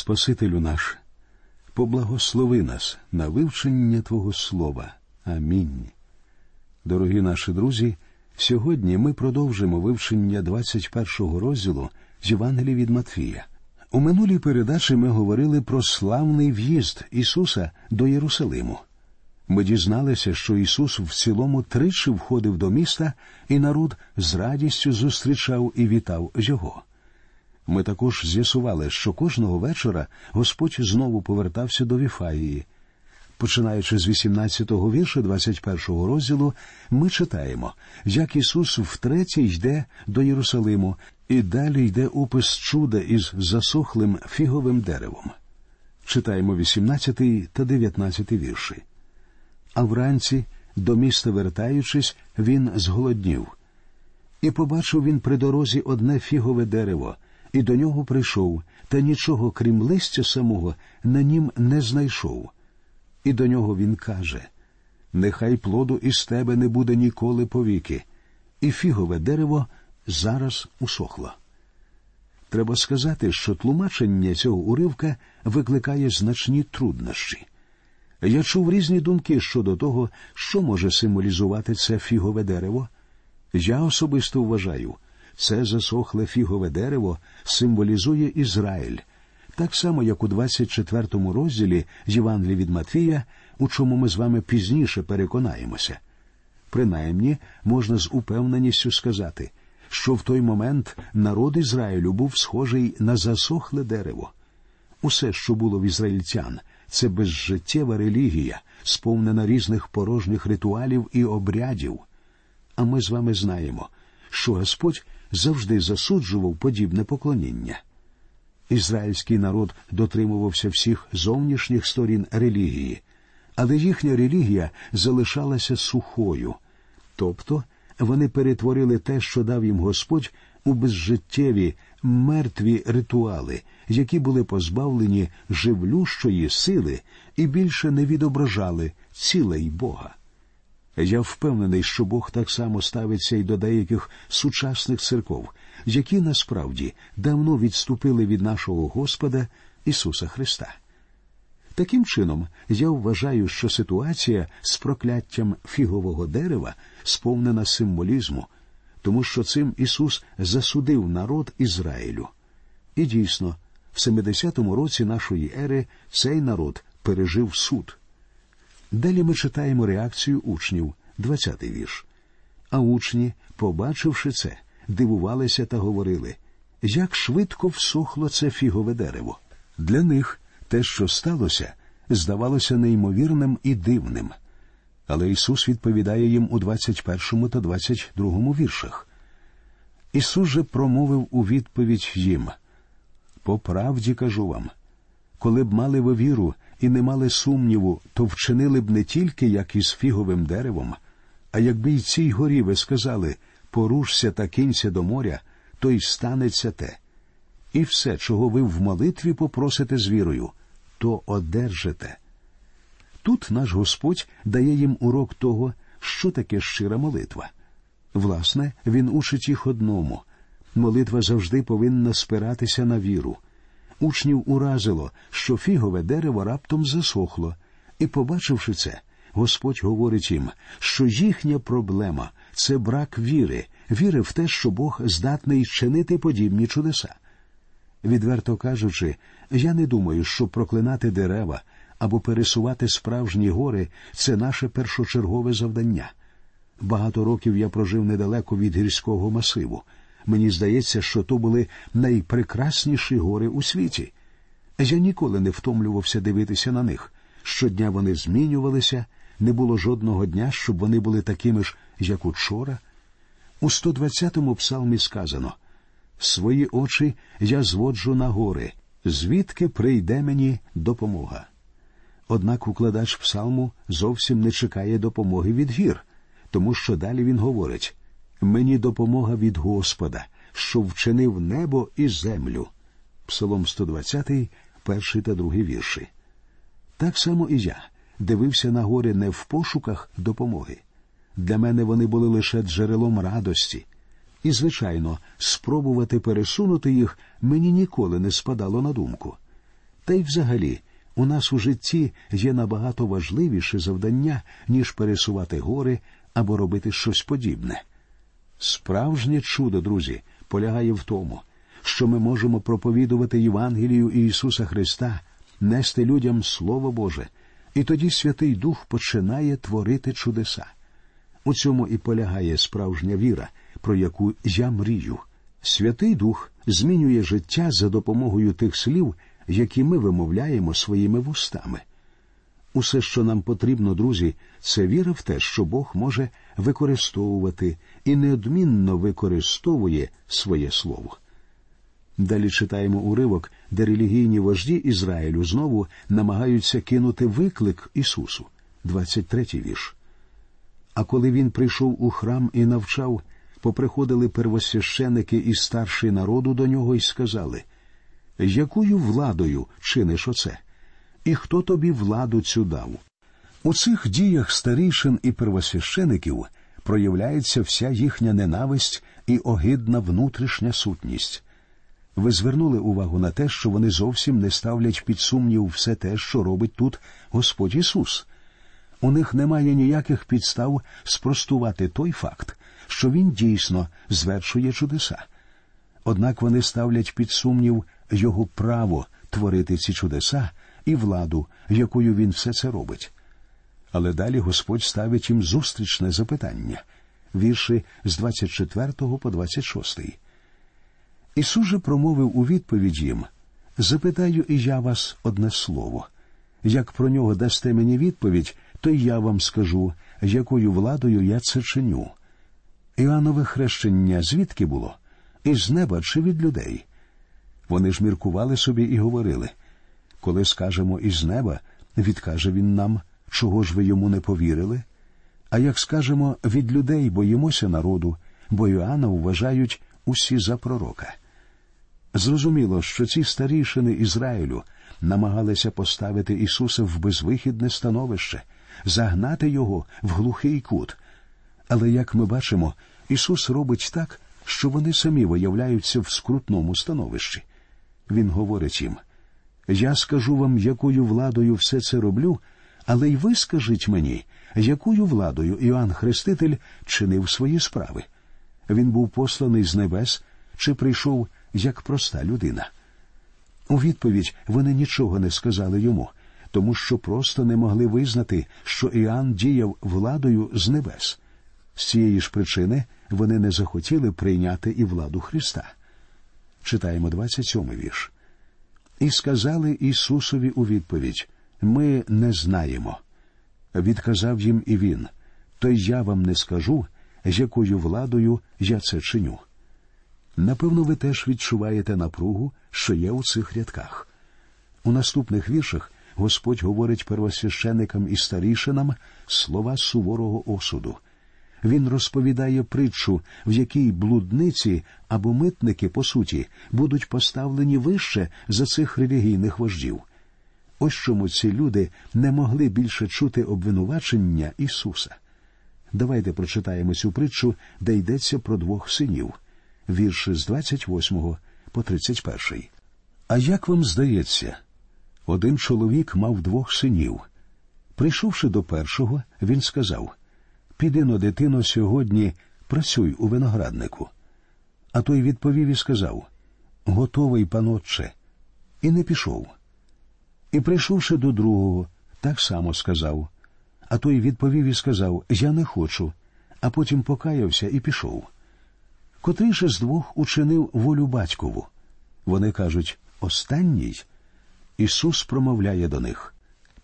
Спасителю наш, поблагослови нас на вивчення Твого Слова. Амінь. Дорогі наші друзі. Сьогодні ми продовжимо вивчення 21-го розділу з Євангелії від Матфія. У минулій передачі ми говорили про славний в'їзд Ісуса до Єрусалиму. Ми дізналися, що Ісус в цілому тричі входив до міста, і народ з радістю зустрічав і вітав Його. Ми також з'ясували, що кожного вечора Господь знову повертався до Віфаїї. Починаючи з 18-го вірша 21-го розділу, ми читаємо, як Ісус втретє йде до Єрусалиму, і далі йде опис чуда із засохлим фіговим деревом. Читаємо 18 та 19 вірші. А вранці, до міста вертаючись, він зголоднів. І побачив він при дорозі одне фігове дерево, і до нього прийшов, та нічого, крім листя самого, на нім не знайшов. І до нього він каже Нехай плоду із тебе не буде ніколи повіки, і фігове дерево зараз усохло. Треба сказати, що тлумачення цього уривка викликає значні труднощі. Я чув різні думки щодо того, що може символізувати це фігове дерево. Я особисто вважаю, це засохле фігове дерево символізує Ізраїль, так само, як у 24 розділі Євангелії від Матвія, у чому ми з вами пізніше переконаємося. Принаймні, можна з упевненістю сказати, що в той момент народ Ізраїлю був схожий на засохле дерево. Усе, що було в ізраїльтян, це безжиттєва релігія, сповнена різних порожніх ритуалів і обрядів. А ми з вами знаємо, що Господь завжди засуджував подібне поклоніння. Ізраїльський народ дотримувався всіх зовнішніх сторін релігії, але їхня релігія залишалася сухою, тобто вони перетворили те, що дав їм Господь, у безжиттєві, мертві ритуали, які були позбавлені живлющої сили і більше не відображали цілей Бога. Я впевнений, що Бог так само ставиться і до деяких сучасних церков, які насправді давно відступили від нашого Господа Ісуса Христа. Таким чином, я вважаю, що ситуація з прокляттям фігового дерева сповнена символізму, тому що цим Ісус засудив народ Ізраїлю. І дійсно, в 70-му році нашої ери цей народ пережив суд. Далі ми читаємо реакцію учнів, 20-й вірш. А учні, побачивши це, дивувалися та говорили, як швидко всохло це фігове дерево. Для них те, що сталося, здавалося неймовірним і дивним. Але Ісус відповідає їм у 21 та 22 віршах. Ісус же промовив у відповідь їм По правді кажу вам, коли б мали ви віру і не мали сумніву, то вчинили б не тільки як із фіговим деревом, а якби й цій горі ви сказали порушся та кинься до моря, то й станеться те. І все, чого ви в молитві попросите з вірою, то одержите. Тут наш Господь дає їм урок того, що таке щира молитва. Власне, він учить їх одному молитва завжди повинна спиратися на віру. Учнів уразило, що фігове дерево раптом засохло, і, побачивши це, Господь говорить їм, що їхня проблема це брак віри, віри в те, що Бог здатний чинити подібні чудеса. Відверто кажучи, я не думаю, що проклинати дерева або пересувати справжні гори це наше першочергове завдання. Багато років я прожив недалеко від гірського масиву. Мені здається, що то були найпрекрасніші гори у світі. Я ніколи не втомлювався дивитися на них. Щодня вони змінювалися, не було жодного дня, щоб вони були такими ж, як учора. У 120-му псалмі сказано Свої очі я зводжу на гори, звідки прийде мені допомога. Однак укладач псалму зовсім не чекає допомоги від гір, тому що далі він говорить мені допомога від Господа, що вчинив небо і землю. Псалом 120, перший та другий вірші. Так само і я дивився на гори не в пошуках допомоги. Для мене вони були лише джерелом радості, і, звичайно, спробувати пересунути їх мені ніколи не спадало на думку. Та й взагалі, у нас у житті є набагато важливіше завдання, ніж пересувати гори або робити щось подібне. Справжнє чудо, друзі, полягає в тому, що ми можемо проповідувати Євангелію Ісуса Христа, нести людям Слово Боже, і тоді Святий Дух починає творити чудеса. У цьому і полягає справжня віра, про яку я мрію. Святий Дух змінює життя за допомогою тих слів, які ми вимовляємо своїми вустами. Усе, що нам потрібно, друзі, це віра в те, що Бог може використовувати і неодмінно використовує своє слово. Далі читаємо уривок, де релігійні вожді Ізраїлю знову намагаються кинути виклик Ісусу, 23-й вірш. А коли він прийшов у храм і навчав, поприходили первосвященики і старші народу до нього і сказали Якою владою чиниш оце? І хто тобі владу цю дав? У цих діях старішин і первосвящеників проявляється вся їхня ненависть і огидна внутрішня сутність. Ви звернули увагу на те, що вони зовсім не ставлять під сумнів все те, що робить тут Господь Ісус. У них немає ніяких підстав спростувати той факт, що Він дійсно звершує чудеса. Однак вони ставлять під сумнів його право творити ці чудеса і владу, якою він все це робить. Але далі Господь ставить їм зустрічне запитання вірші з 24 по 26. Ісус же промовив у відповідь їм Запитаю і я вас одне слово. Як про нього дасте мені відповідь, то й я вам скажу, якою владою я це чиню. Іоаннове хрещення звідки було? Із неба чи від людей? Вони ж міркували собі і говорили коли скажемо із неба, відкаже він нам, чого ж ви йому не повірили? А як скажемо від людей боїмося народу, бо Іоанна вважають усі за пророка. Зрозуміло, що ці старішини Ізраїлю намагалися поставити Ісуса в безвихідне становище, загнати його в глухий кут. Але, як ми бачимо, Ісус робить так, що вони самі виявляються в скрутному становищі. Він говорить їм Я скажу вам, якою владою все це роблю, але й ви скажіть мені, якою владою Іоанн Хреститель чинив свої справи. Він був посланий з небес чи прийшов як проста людина. У відповідь вони нічого не сказали йому, тому що просто не могли визнати, що Іоанн діяв владою з небес. З цієї ж причини вони не захотіли прийняти і владу Христа. Читаємо 27 вірш. І сказали Ісусові у відповідь Ми не знаємо. Відказав їм і він, то я вам не скажу, з якою владою я це чиню. Напевно, ви теж відчуваєте напругу, що є у цих рядках. У наступних віршах Господь говорить первосвященикам і старішинам слова суворого осуду. Він розповідає притчу, в якій блудниці або митники, по суті, будуть поставлені вище за цих релігійних вождів. Ось чому ці люди не могли більше чути обвинувачення Ісуса. Давайте прочитаємо цю притчу, де йдеться про двох синів, вірші з 28 по 31. А як вам здається, один чоловік мав двох синів. Прийшовши до першого, він сказав Піди но, дитино, сьогодні працюй у винограднику. А той відповів і сказав Готовий, панотче, і не пішов. І, прийшовши до другого, так само сказав. А той відповів і сказав Я не хочу, а потім покаявся і пішов. Котрий же з двох учинив волю батькову. Вони кажуть Останній. Ісус промовляє до них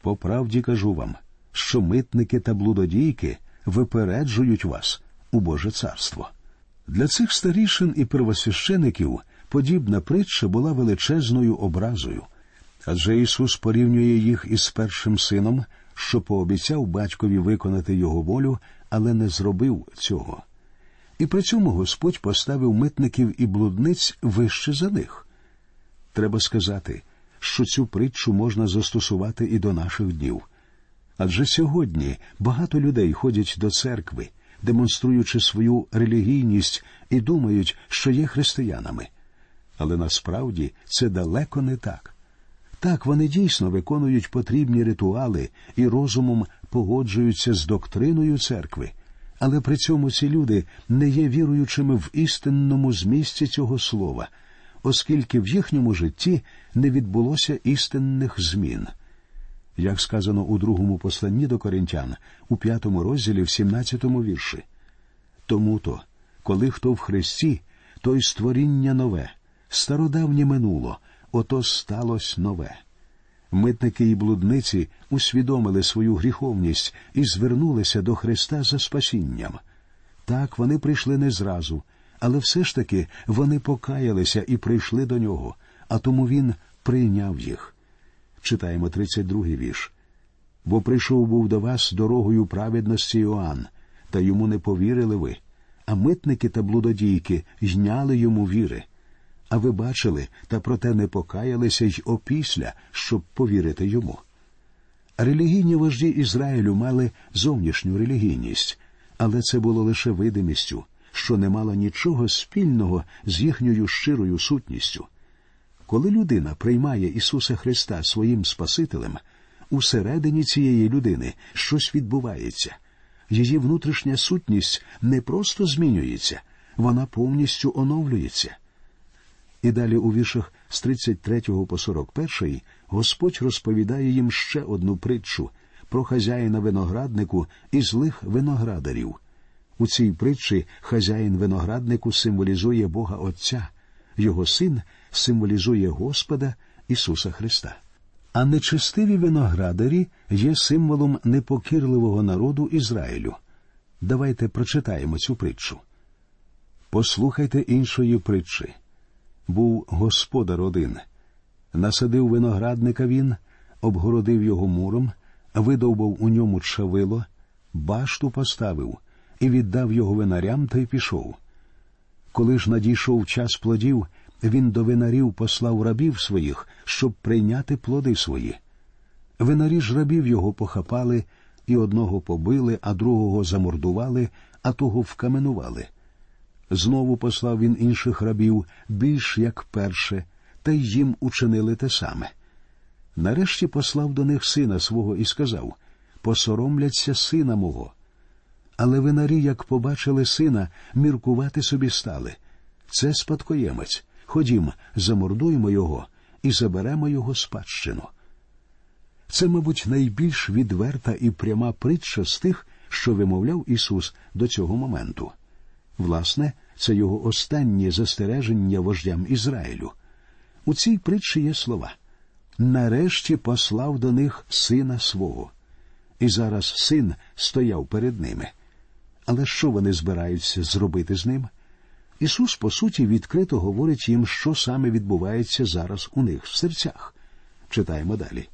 По правді кажу вам, що митники та блудодійки випереджують вас у Боже царство. Для цих старішин і первосвящеників подібна притча була величезною образою, адже Ісус порівнює їх із першим сином, що пообіцяв батькові виконати його волю, але не зробив цього. І при цьому Господь поставив митників і блудниць вище за них. Треба сказати, що цю притчу можна застосувати і до наших днів. Адже сьогодні багато людей ходять до церкви, демонструючи свою релігійність і думають, що є християнами. Але насправді це далеко не так. Так, вони дійсно виконують потрібні ритуали і розумом погоджуються з доктриною церкви, але при цьому ці люди не є віруючими в істинному змісті цього слова, оскільки в їхньому житті не відбулося істинних змін. Як сказано у другому посланні до коринтян, у п'ятому розділі, в сімнадцятому вірші. Тому то, коли хто в Христі, то й створіння нове, стародавнє минуло, ото сталося нове. Митники і блудниці усвідомили свою гріховність і звернулися до Христа за спасінням. Так вони прийшли не зразу, але все ж таки вони покаялися і прийшли до нього, а тому він прийняв їх. Читаємо 32-й вірш. Бо прийшов був до вас дорогою праведності Іоанн, та йому не повірили ви, а митники та блудодійки йняли йому віри. А ви бачили, та проте не покаялися й опісля, щоб повірити йому. Релігійні вожді Ізраїлю мали зовнішню релігійність, але це було лише видимістю, що не мала нічого спільного з їхньою щирою сутністю. Коли людина приймає Ісуса Христа своїм Спасителем, усередині цієї людини щось відбувається. Її внутрішня сутність не просто змінюється, вона повністю оновлюється. І далі у віршах з 33 по 41 Господь розповідає їм ще одну притчу про хазяїна винограднику і злих виноградарів. У цій притчі хазяїн винограднику символізує Бога Отця, його син символізує Господа Ісуса Христа. А нечестиві виноградарі є символом непокірливого народу Ізраїлю. Давайте прочитаємо цю притчу. Послухайте іншої притчі був господар один. Насадив виноградника він, обгородив його муром, видовбав у ньому чавило, башту поставив і віддав його винарям та й пішов. Коли ж надійшов час плодів, він до винарів послав рабів своїх, щоб прийняти плоди свої. Винарі ж рабів його похапали, і одного побили, а другого замордували, а того вкаменували. Знову послав він інших рабів більш як перше, та й їм учинили те саме. Нарешті послав до них сина свого і сказав Посоромляться сина мого. Але винарі, як побачили сина, міркувати собі стали. Це спадкоємець. Ходім, замордуємо його і заберемо його спадщину. Це, мабуть, найбільш відверта і пряма притча з тих, що вимовляв Ісус до цього моменту. Власне, це його останнє застереження вождям Ізраїлю. У цій притчі є слова нарешті послав до них сина свого. І зараз син стояв перед ними. Але що вони збираються зробити з ним? Ісус, по суті, відкрито говорить їм, що саме відбувається зараз у них в серцях. Читаємо далі.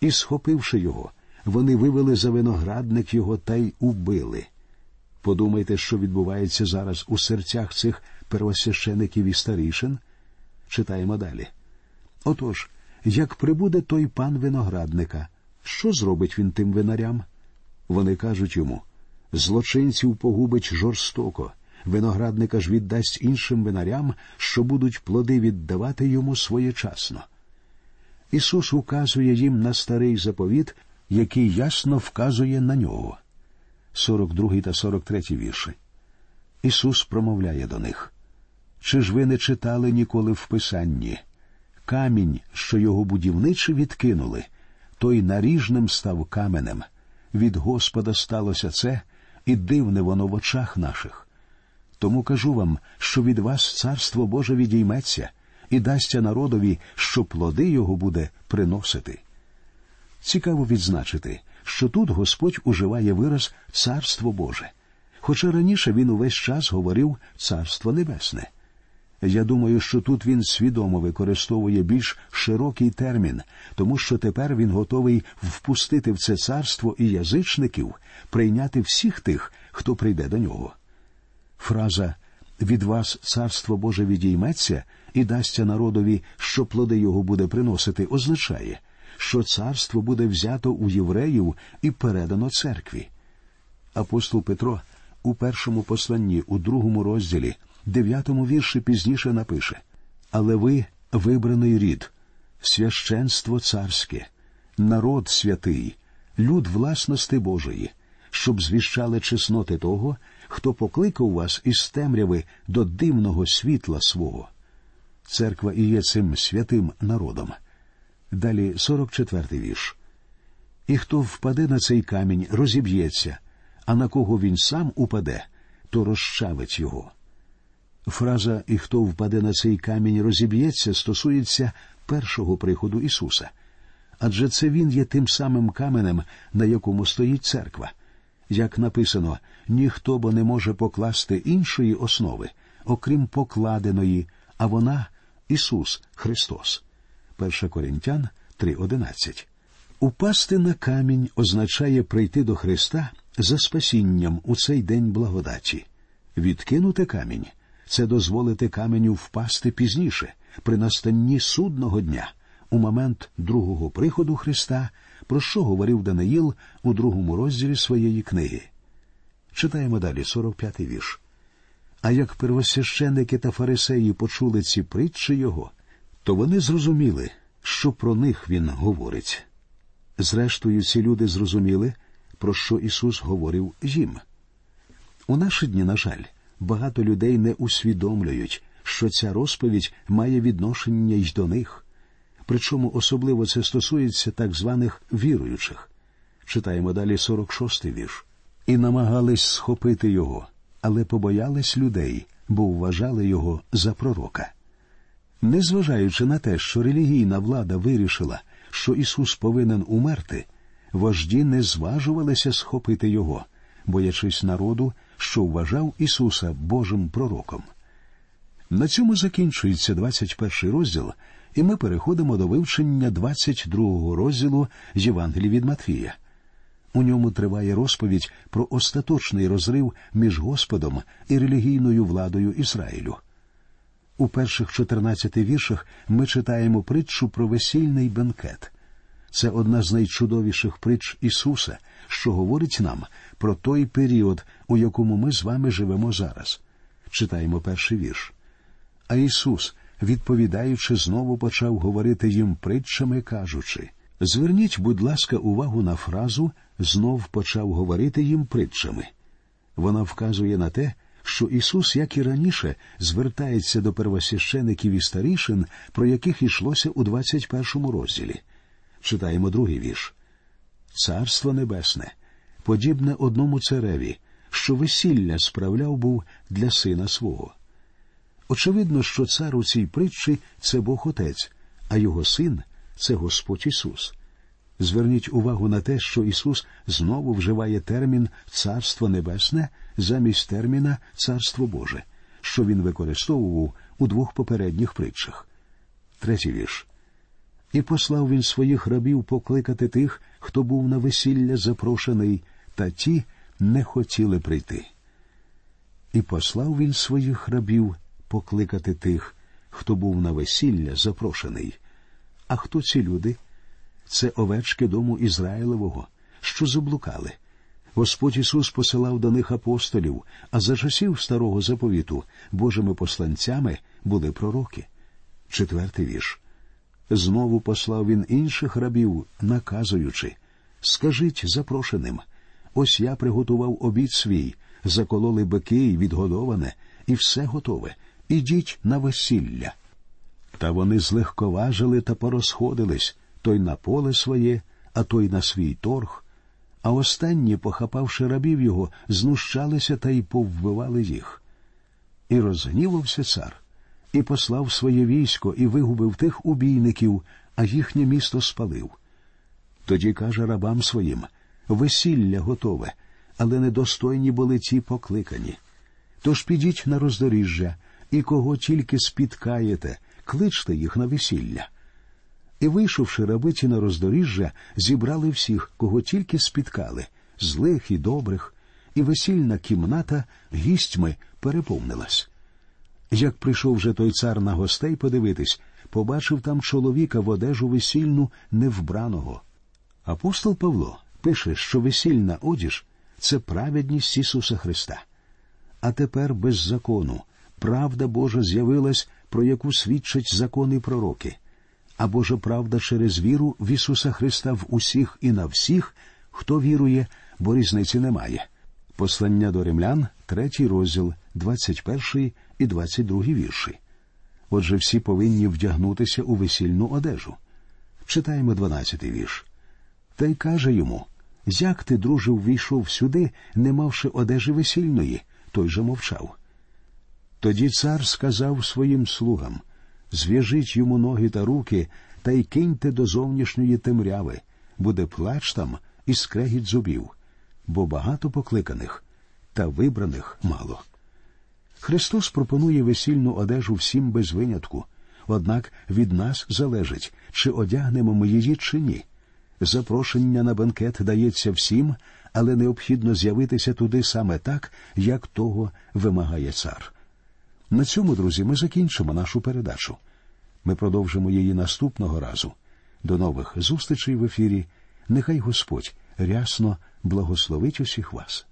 І, схопивши його, вони вивели за виноградник його та й убили. Подумайте, що відбувається зараз у серцях цих первосвящеників і старішин. Читаємо далі. Отож, як прибуде той пан виноградника, що зробить він тим винарям? Вони кажуть йому злочинців погубить жорстоко, виноградника ж віддасть іншим винарям, що будуть плоди віддавати йому своєчасно. Ісус указує їм на старий заповіт, який ясно вказує на нього. 42 та 43 вірші. Ісус промовляє до них. Чи ж ви не читали ніколи в Писанні? Камінь, що його будівничі відкинули, той наріжним став каменем. Від Господа сталося це, і дивне воно в очах наших. Тому кажу вам, що від вас царство Боже відійметься і дасться народові, що плоди його буде приносити. Цікаво відзначити, що тут Господь уживає вираз Царство Боже, хоча раніше він увесь час говорив Царство Небесне. Я думаю, що тут він свідомо використовує більш широкий термін, тому що тепер він готовий впустити в це царство і язичників, прийняти всіх тих, хто прийде до нього. Фраза від вас царство Боже відійметься і дасться народові, що плоди його буде приносити, означає, що царство буде взято у євреїв і передано церкві. Апостол Петро у першому посланні, у другому розділі, дев'ятому вірші пізніше напише Але ви вибраний рід, священство царське, народ святий, люд власності Божої, щоб звіщали чесноти того, хто покликав вас із темряви до дивного світла свого. Церква і є цим святим народом. Далі 44-й вірш. І хто впаде на цей камінь, розіб'ється, а на кого він сам упаде, то розчавить його. Фраза І хто впаде на цей камінь, розіб'ється стосується першого приходу Ісуса. Адже це Він є тим самим каменем, на якому стоїть церква. Як написано, ніхто бо не може покласти іншої основи, окрім покладеної, а вона Ісус Христос. 1 Коринтян 3.11 Упасти на камінь означає прийти до Христа за спасінням у цей день благодаті. Відкинути камінь це дозволити каменю впасти пізніше, при настанні судного дня, у момент другого приходу Христа, про що говорив Даниїл у другому розділі своєї книги. Читаємо далі 45-й вірш. А як первосвященники та фарисеї почули ці притчі його, то вони зрозуміли, що про них він говорить. Зрештою, ці люди зрозуміли, про що Ісус говорив їм. У наші дні, на жаль, багато людей не усвідомлюють, що ця розповідь має відношення й до них. Причому особливо це стосується так званих віруючих. Читаємо далі 46-й вірш. І намагались схопити його, але побоялись людей, бо вважали його за пророка. Незважаючи на те, що релігійна влада вирішила, що Ісус повинен умерти, вожді не зважувалися схопити його, боячись народу, що вважав Ісуса Божим пророком. На цьому закінчується 21 розділ, і ми переходимо до вивчення 22 розділу з Євангелії від Матвія. У ньому триває розповідь про остаточний розрив між Господом і релігійною владою Ізраїлю. У перших 14 віршах ми читаємо притчу про весільний бенкет. Це одна з найчудовіших притч Ісуса, що говорить нам про той період, у якому ми з вами живемо зараз. Читаємо перший вірш. А Ісус, відповідаючи, знову почав говорити їм притчами, кажучи Зверніть, будь ласка, увагу на фразу знов почав говорити їм притчами. Вона вказує на те, що Ісус, як і раніше, звертається до первосвящеників і старішин, про яких йшлося у 21 розділі. Читаємо другий вірш. Царство Небесне, подібне одному цареві, що весілля справляв був для сина свого. Очевидно, що цар у цій притчі це Бог Отець, а його син це Господь Ісус. Зверніть увагу на те, що Ісус знову вживає термін Царство Небесне замість терміна Царство Боже, що він використовував у двох попередніх притчах. Третій вірш. І послав він своїх рабів покликати тих, хто був на весілля запрошений, та ті не хотіли прийти. І послав він своїх рабів покликати тих, хто був на весілля запрошений. А хто ці люди? Це овечки дому Ізраїлевого, що заблукали. Господь Ісус посилав до них апостолів, а за часів старого заповіту Божими посланцями були пророки. Четвертий вірш. Знову послав він інших рабів, наказуючи Скажіть запрошеним, ось я приготував обід свій, закололи бики й відгодоване, і все готове. Ідіть на весілля. Та вони злегковажили та порозходились той на поле своє, а той на свій торг. А останні, похапавши рабів його, знущалися та й повбивали їх. І розгнівався цар, і послав своє військо, і вигубив тих убійників, а їхнє місто спалив. Тоді каже рабам своїм весілля готове, але недостойні були ті покликані. Тож підіть на роздоріжжя, і кого тільки спіткаєте, кличте їх на весілля. І, вийшовши рабиті на роздоріжжя, зібрали всіх, кого тільки спіткали, злих і добрих, і весільна кімната гістьми переповнилась. Як прийшов вже той цар на гостей подивитись, побачив там чоловіка в одежу весільну невбраного. Апостол Павло пише, що весільна одіж це праведність Ісуса Христа. А тепер без закону правда Божа з'явилась, про яку свідчать закони пророки а Божа правда через віру в Ісуса Христа в усіх і на всіх, хто вірує, бо різниці немає. Послання до римлян, третій розділ, 21 і 22 вірші. Отже, всі повинні вдягнутися у весільну одежу. Читаємо 12-й вірш. Та й каже йому як ти, друже, ввійшов сюди, не мавши одежі весільної, той же мовчав. Тоді цар сказав своїм слугам зв'яжіть йому ноги та руки та й киньте до зовнішньої темряви, буде плач там і скрегіт зубів, бо багато покликаних, та вибраних мало. Христос пропонує весільну одежу всім без винятку, однак від нас залежить, чи одягнемо ми її, чи ні. Запрошення на бенкет дається всім, але необхідно з'явитися туди саме так, як того вимагає цар. На цьому, друзі, ми закінчимо нашу передачу. Ми продовжимо її наступного разу. До нових зустрічей в ефірі. Нехай Господь рясно благословить усіх вас.